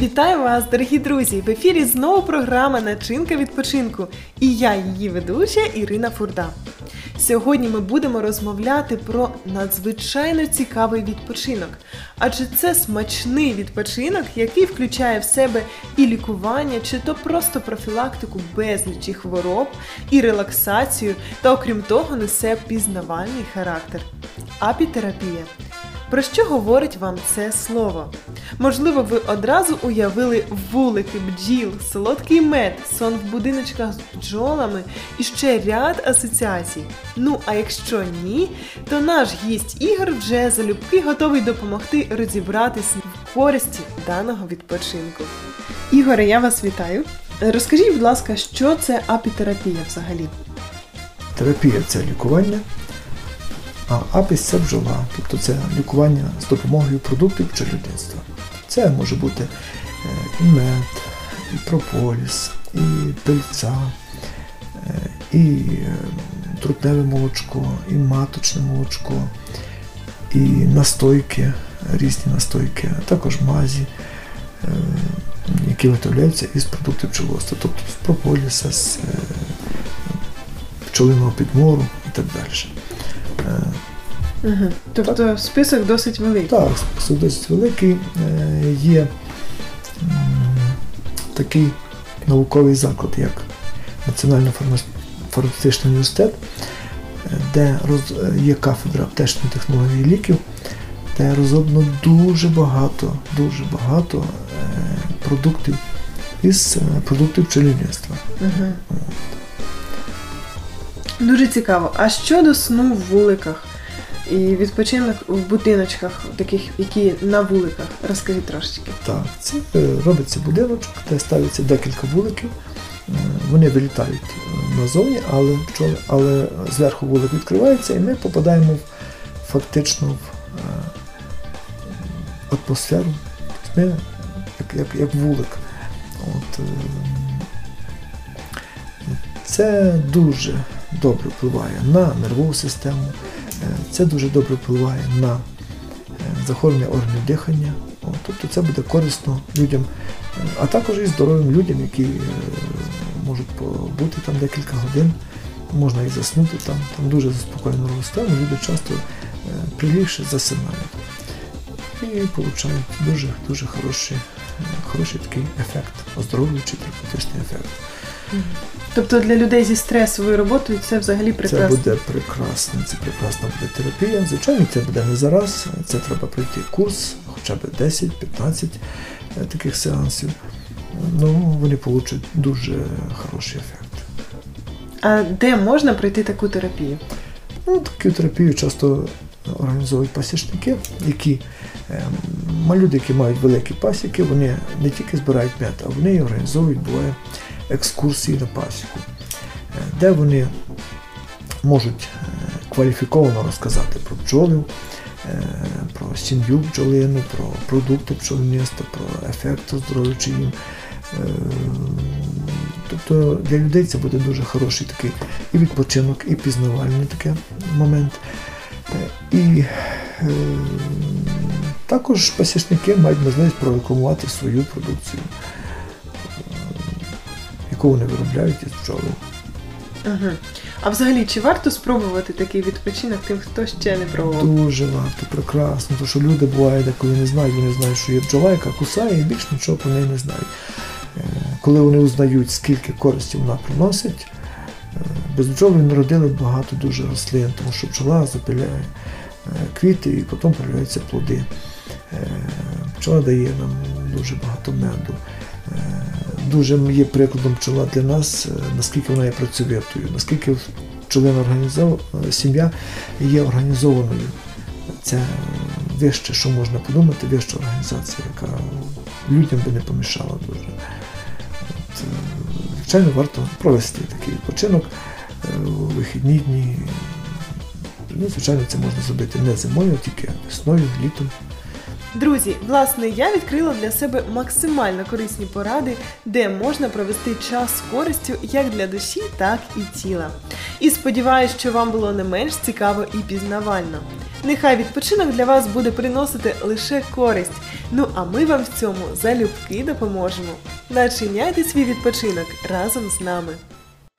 Вітаю вас, дорогі друзі! В ефірі знову програма Начинка відпочинку. І я, її ведуча Ірина Фурда. Сьогодні ми будемо розмовляти про надзвичайно цікавий відпочинок, адже це смачний відпочинок, який включає в себе і лікування, чи то просто профілактику безлічі хвороб, і релаксацію, та окрім того, несе пізнавальний характер. Апітерапія. Про що говорить вам це слово? Можливо, ви одразу уявили вулики, бджіл, солодкий мед, сон в будиночках з бджолами і ще ряд асоціацій. Ну а якщо ні, то наш гість Ігор вже залюбки готовий допомогти розібратись в користі даного відпочинку. Ігоре, я вас вітаю. Розкажіть, будь ласка, що це апітерапія взагалі? Терапія це лікування, а апіс це бджола, тобто це лікування з допомогою продуктів пчелюдництва. Це може бути е, і мед, і прополіс, і пильця, е, і е, трутневе молочко, і маточне молочко, і настойки, різні настойки, а також мазі, які виготовляються із продуктів пчеловодства, тобто з прополіса, з пчолиного підмору і так далі. Угу. Тобто так. список досить великий. Так, список досить великий. Є такий науковий заклад, як Національний фармацевтичний університет, де є кафедра аптечної технології ліків, де розроблено дуже багато, дуже багато продуктів із продуктів пчелівництва. Угу. Дуже цікаво. А щодо сну в вуликах? І відпочинок в будиночках, таких, які на вуликах. Розкажіть трошечки. Так, це робиться будиночок, де ставиться декілька вуликів. Вони вилітають назовні, але але зверху вулик відкривається, і ми попадаємо в, фактично в атмосферу. Ми як, як, як вулик. От, Це дуже добре впливає на нервову систему. Це дуже добре впливає на захворювання органів дихання. Тобто це буде корисно людям, а також і здоровим людям, які можуть побути там декілька годин, можна і заснути там, там дуже заспокоєно система, люди часто прилігше засинають і отримують дуже дуже хороший, хороший такий ефект, оздоровлюючий терапевтичний ефект. Тобто для людей зі стресовою роботою це взагалі прекрасно? Це буде прекрасно, це прекрасна буде терапія. Звичайно, це буде не зараз, це треба пройти курс, хоча б 10-15 таких сеансів. Ну, вони получать дуже хороший ефект. А де можна пройти таку терапію? Ну, Таку терапію часто організовують пасічники, які люди, які мають великі пасіки, вони не тільки збирають мед, а вони організовують буває екскурсії на пасіку, де вони можуть кваліфіковано розказати про бджолів, про сім'ю бджолину, про продукти пчолівництва, про ефект оздоровлюючий їм. Тобто для людей це буде дуже хороший такий і відпочинок, і пізнавальний такий момент. І е, також пасічники мають можливість прорекламувати свою продукцію яку вони виробляють із бджоли. Угу. А взагалі, чи варто спробувати такий відпочинок тим, хто ще не пробував? Дуже варто, прекрасно. Тому що люди бувають, коли не знають, вони знають, що є бджола, яка кусає, і більш нічого про неї не знають. Е, коли вони узнають, скільки користі вона приносить, е, без бджоли народили багато дуже рослин, тому що бджола запиляє е, квіти і потім появляються плоди. Бджола дає нам дуже багато меду дуже є прикладом пчола для нас, е, наскільки вона є працьовитою, наскільки пчолина організована, е, сім'я є організованою. Це вище, що можна подумати, вища організація, яка людям би не помішала дуже. Е, Звичайно, варто провести такий відпочинок у вихідні дні. Ну, Звичайно, це можна зробити не зимою, а тільки весною, літом. Друзі, власне, я відкрила для себе максимально корисні поради, де можна провести час з користю як для душі, так і тіла. І сподіваюся, що вам було не менш цікаво і пізнавально. Нехай відпочинок для вас буде приносити лише користь. Ну а ми вам в цьому залюбки допоможемо. Начиняйте свій відпочинок разом з нами.